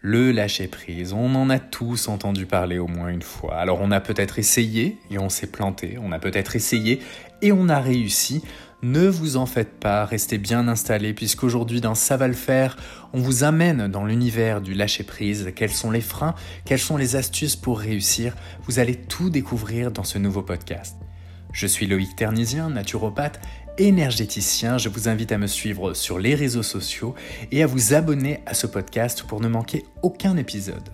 Le lâcher-prise, on en a tous entendu parler au moins une fois. Alors on a peut-être essayé et on s'est planté, on a peut-être essayé et on a réussi. Ne vous en faites pas, restez bien installés puisqu'aujourd'hui dans Ça va le faire, on vous amène dans l'univers du lâcher-prise. Quels sont les freins, quelles sont les astuces pour réussir? Vous allez tout découvrir dans ce nouveau podcast. Je suis Loïc Ternisien, naturopathe énergéticien. Je vous invite à me suivre sur les réseaux sociaux et à vous abonner à ce podcast pour ne manquer aucun épisode.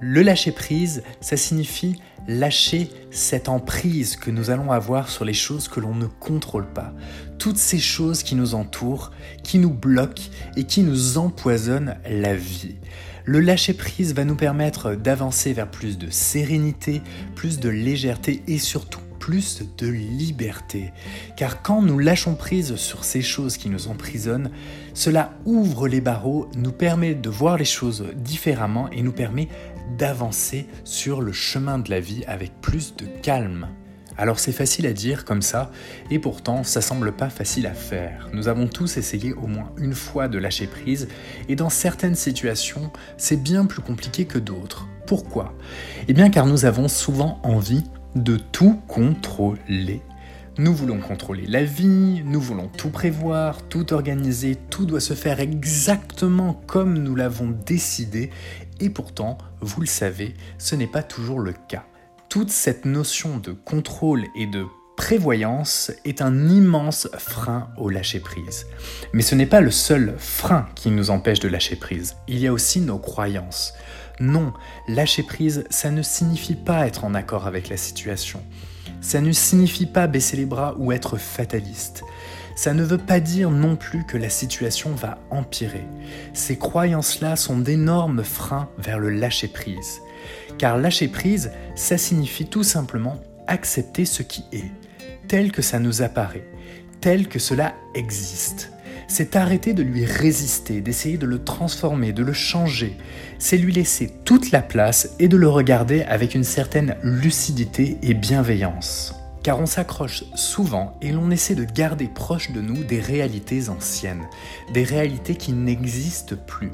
Le lâcher prise, ça signifie lâcher cette emprise que nous allons avoir sur les choses que l'on ne contrôle pas. Toutes ces choses qui nous entourent, qui nous bloquent et qui nous empoisonnent la vie. Le lâcher prise va nous permettre d'avancer vers plus de sérénité, plus de légèreté et surtout plus de liberté. Car quand nous lâchons prise sur ces choses qui nous emprisonnent, cela ouvre les barreaux, nous permet de voir les choses différemment et nous permet d'avancer sur le chemin de la vie avec plus de calme. Alors c'est facile à dire comme ça, et pourtant ça semble pas facile à faire. Nous avons tous essayé au moins une fois de lâcher prise, et dans certaines situations, c'est bien plus compliqué que d'autres. Pourquoi? Eh bien car nous avons souvent envie de tout contrôler. Nous voulons contrôler la vie, nous voulons tout prévoir, tout organiser, tout doit se faire exactement comme nous l'avons décidé, et pourtant, vous le savez, ce n'est pas toujours le cas. Toute cette notion de contrôle et de prévoyance est un immense frein au lâcher-prise. Mais ce n'est pas le seul frein qui nous empêche de lâcher prise, il y a aussi nos croyances. Non, lâcher prise, ça ne signifie pas être en accord avec la situation. Ça ne signifie pas baisser les bras ou être fataliste. Ça ne veut pas dire non plus que la situation va empirer. Ces croyances-là sont d'énormes freins vers le lâcher-prise. Car lâcher-prise, ça signifie tout simplement accepter ce qui est, tel que ça nous apparaît, tel que cela existe c'est arrêter de lui résister, d'essayer de le transformer, de le changer. C'est lui laisser toute la place et de le regarder avec une certaine lucidité et bienveillance. Car on s'accroche souvent et l'on essaie de garder proche de nous des réalités anciennes, des réalités qui n'existent plus.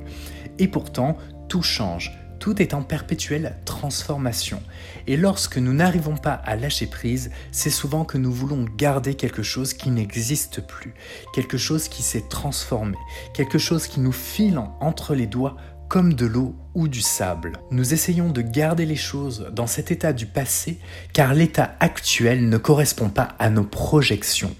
Et pourtant, tout change, tout est en perpétuelle transformation. Et lorsque nous n'arrivons pas à lâcher prise, c'est souvent que nous voulons garder quelque chose qui n'existe plus, quelque chose qui s'est transformé, quelque chose qui nous file entre les doigts comme de l'eau ou du sable. Nous essayons de garder les choses dans cet état du passé car l'état actuel ne correspond pas à nos projections.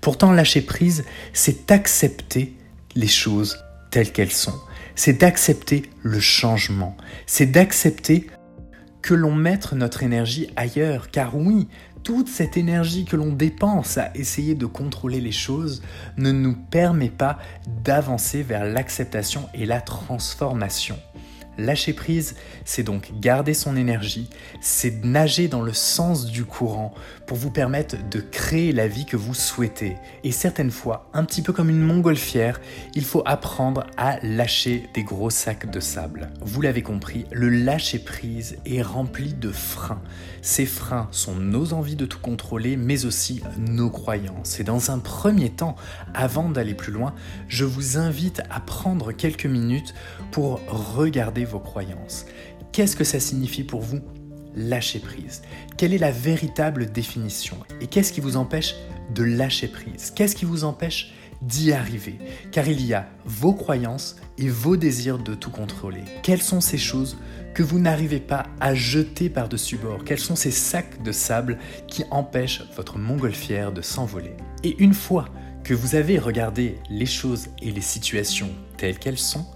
Pourtant, lâcher prise, c'est accepter les choses telles qu'elles sont c'est d'accepter le changement, c'est d'accepter que l'on mette notre énergie ailleurs, car oui, toute cette énergie que l'on dépense à essayer de contrôler les choses ne nous permet pas d'avancer vers l'acceptation et la transformation. Lâcher prise, c'est donc garder son énergie, c'est nager dans le sens du courant pour vous permettre de créer la vie que vous souhaitez. Et certaines fois, un petit peu comme une montgolfière, il faut apprendre à lâcher des gros sacs de sable. Vous l'avez compris, le lâcher prise est rempli de freins. Ces freins sont nos envies de tout contrôler, mais aussi nos croyances. Et dans un premier temps, avant d'aller plus loin, je vous invite à prendre quelques minutes pour regarder vos croyances. Qu'est-ce que ça signifie pour vous? Lâcher prise. Quelle est la véritable définition? Et qu'est-ce qui vous empêche de lâcher prise? Qu'est-ce qui vous empêche d'y arriver? Car il y a vos croyances et vos désirs de tout contrôler. Quelles sont ces choses que vous n'arrivez pas à jeter par-dessus bord? Quels sont ces sacs de sable qui empêchent votre montgolfière de s'envoler? Et une fois que vous avez regardé les choses et les situations telles qu'elles sont,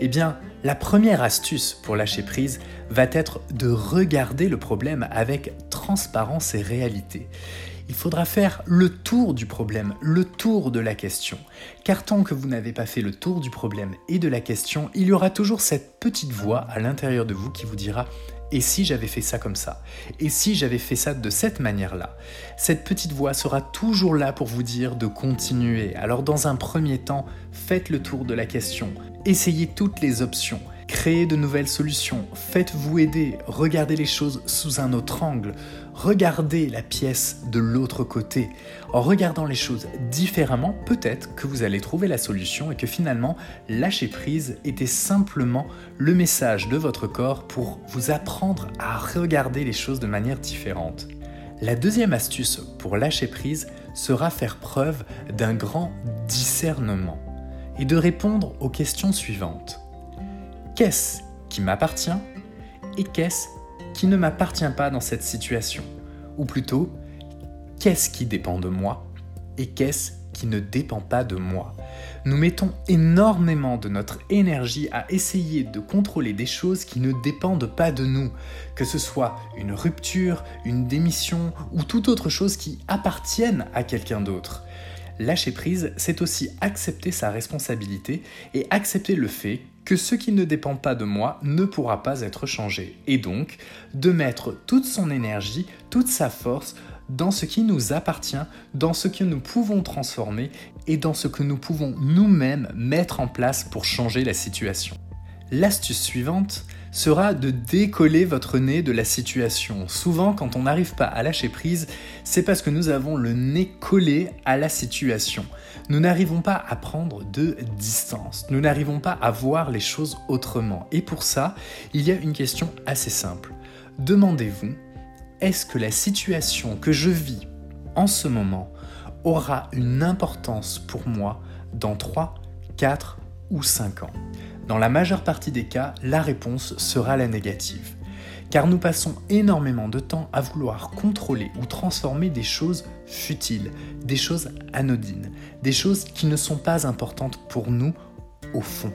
eh bien, la première astuce pour lâcher prise va être de regarder le problème avec transparence et réalité. Il faudra faire le tour du problème, le tour de la question. Car tant que vous n'avez pas fait le tour du problème et de la question, il y aura toujours cette petite voix à l'intérieur de vous qui vous dira et si j'avais fait ça comme ça? Et si j'avais fait ça de cette manière-là? Cette petite voix sera toujours là pour vous dire de continuer. Alors dans un premier temps, faites le tour de la question. Essayez toutes les options. Créez de nouvelles solutions, faites-vous aider, regardez les choses sous un autre angle, regardez la pièce de l'autre côté. En regardant les choses différemment, peut-être que vous allez trouver la solution et que finalement, lâcher prise était simplement le message de votre corps pour vous apprendre à regarder les choses de manière différente. La deuxième astuce pour lâcher prise sera faire preuve d'un grand discernement et de répondre aux questions suivantes. Qu'est-ce qui m'appartient et qu'est-ce qui ne m'appartient pas dans cette situation? Ou plutôt, qu'est-ce qui dépend de moi et qu'est-ce qui ne dépend pas de moi? Nous mettons énormément de notre énergie à essayer de contrôler des choses qui ne dépendent pas de nous, que ce soit une rupture, une démission ou toute autre chose qui appartienne à quelqu'un d'autre. Lâcher prise, c'est aussi accepter sa responsabilité et accepter le fait que ce qui ne dépend pas de moi ne pourra pas être changé, et donc de mettre toute son énergie, toute sa force dans ce qui nous appartient, dans ce que nous pouvons transformer et dans ce que nous pouvons nous-mêmes mettre en place pour changer la situation. L'astuce suivante sera de décoller votre nez de la situation. Souvent, quand on n'arrive pas à lâcher prise, c'est parce que nous avons le nez collé à la situation nous n'arrivons pas à prendre de distance, nous n'arrivons pas à voir les choses autrement. Et pour ça, il y a une question assez simple. Demandez-vous, est-ce que la situation que je vis en ce moment aura une importance pour moi dans 3, 4 ou 5 ans Dans la majeure partie des cas, la réponse sera la négative car nous passons énormément de temps à vouloir contrôler ou transformer des choses futiles, des choses anodines, des choses qui ne sont pas importantes pour nous au fond.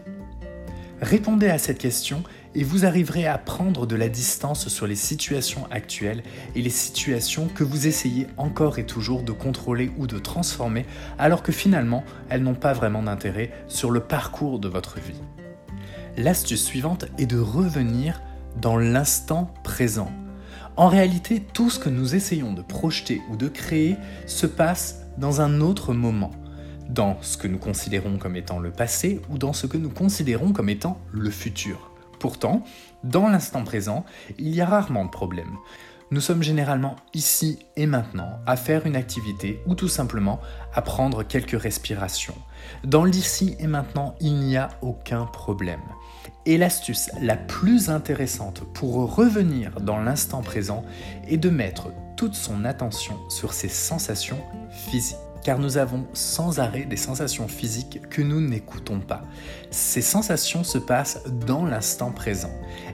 Répondez à cette question et vous arriverez à prendre de la distance sur les situations actuelles et les situations que vous essayez encore et toujours de contrôler ou de transformer alors que finalement elles n'ont pas vraiment d'intérêt sur le parcours de votre vie. L'astuce suivante est de revenir dans l'instant présent. En réalité, tout ce que nous essayons de projeter ou de créer se passe dans un autre moment, dans ce que nous considérons comme étant le passé ou dans ce que nous considérons comme étant le futur. Pourtant, dans l'instant présent, il y a rarement de problème. Nous sommes généralement ici et maintenant à faire une activité ou tout simplement à prendre quelques respirations. Dans l'ici et maintenant, il n'y a aucun problème. Et l'astuce la plus intéressante pour revenir dans l'instant présent est de mettre toute son attention sur ses sensations physiques car nous avons sans arrêt des sensations physiques que nous n'écoutons pas. Ces sensations se passent dans l'instant présent.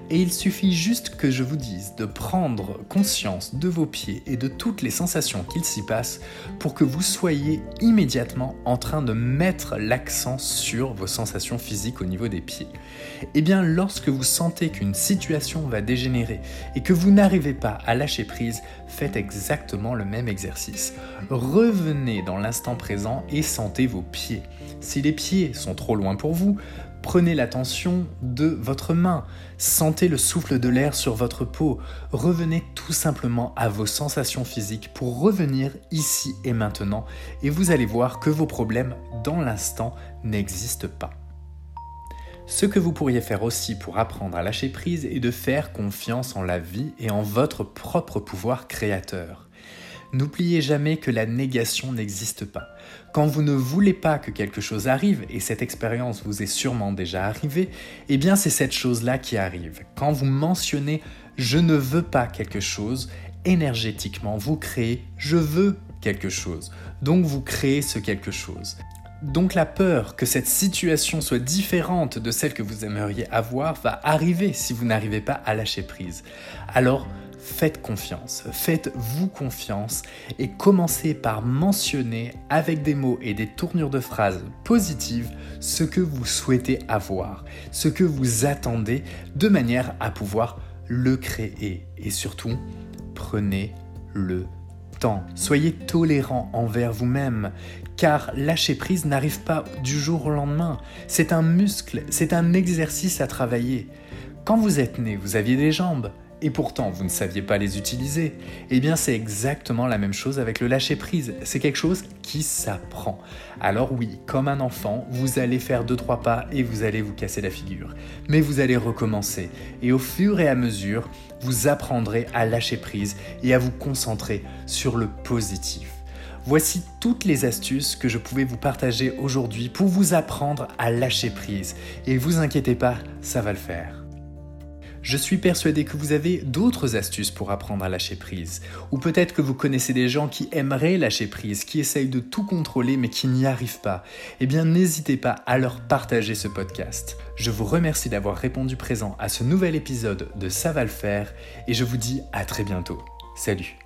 Et il suffit juste que je vous dise de prendre conscience de vos pieds et de toutes les sensations qu'il s'y passe pour que vous soyez immédiatement en train de mettre l'accent sur vos sensations physiques au niveau des pieds. Et eh bien lorsque vous sentez qu'une situation va dégénérer et que vous n'arrivez pas à lâcher prise, faites exactement le même exercice. Revenez dans l'instant présent et sentez vos pieds. Si les pieds sont trop loin pour vous, prenez l'attention de votre main, sentez le souffle de l'air sur votre peau, revenez tout simplement à vos sensations physiques pour revenir ici et maintenant et vous allez voir que vos problèmes dans l'instant n'existent pas. Ce que vous pourriez faire aussi pour apprendre à lâcher prise est de faire confiance en la vie et en votre propre pouvoir créateur. N'oubliez jamais que la négation n'existe pas. Quand vous ne voulez pas que quelque chose arrive, et cette expérience vous est sûrement déjà arrivée, eh bien c'est cette chose-là qui arrive. Quand vous mentionnez je ne veux pas quelque chose, énergétiquement vous créez je veux quelque chose. Donc vous créez ce quelque chose. Donc la peur que cette situation soit différente de celle que vous aimeriez avoir va arriver si vous n'arrivez pas à lâcher prise. Alors faites confiance, faites-vous confiance et commencez par mentionner avec des mots et des tournures de phrases positives ce que vous souhaitez avoir, ce que vous attendez de manière à pouvoir le créer. Et surtout, prenez le temps. Soyez tolérant envers vous-même, car lâcher prise n'arrive pas du jour au lendemain. C'est un muscle, c'est un exercice à travailler. Quand vous êtes né, vous aviez des jambes, et pourtant vous ne saviez pas les utiliser. Eh bien c'est exactement la même chose avec le lâcher prise, c'est quelque chose qui s'apprend. Alors oui, comme un enfant, vous allez faire 2-3 pas et vous allez vous casser la figure. Mais vous allez recommencer et au fur et à mesure, vous apprendrez à lâcher prise et à vous concentrer sur le positif. Voici toutes les astuces que je pouvais vous partager aujourd'hui pour vous apprendre à lâcher prise. Et vous inquiétez pas, ça va le faire. Je suis persuadé que vous avez d'autres astuces pour apprendre à lâcher prise. Ou peut-être que vous connaissez des gens qui aimeraient lâcher prise, qui essayent de tout contrôler mais qui n'y arrivent pas. Eh bien, n'hésitez pas à leur partager ce podcast. Je vous remercie d'avoir répondu présent à ce nouvel épisode de Ça va le faire et je vous dis à très bientôt. Salut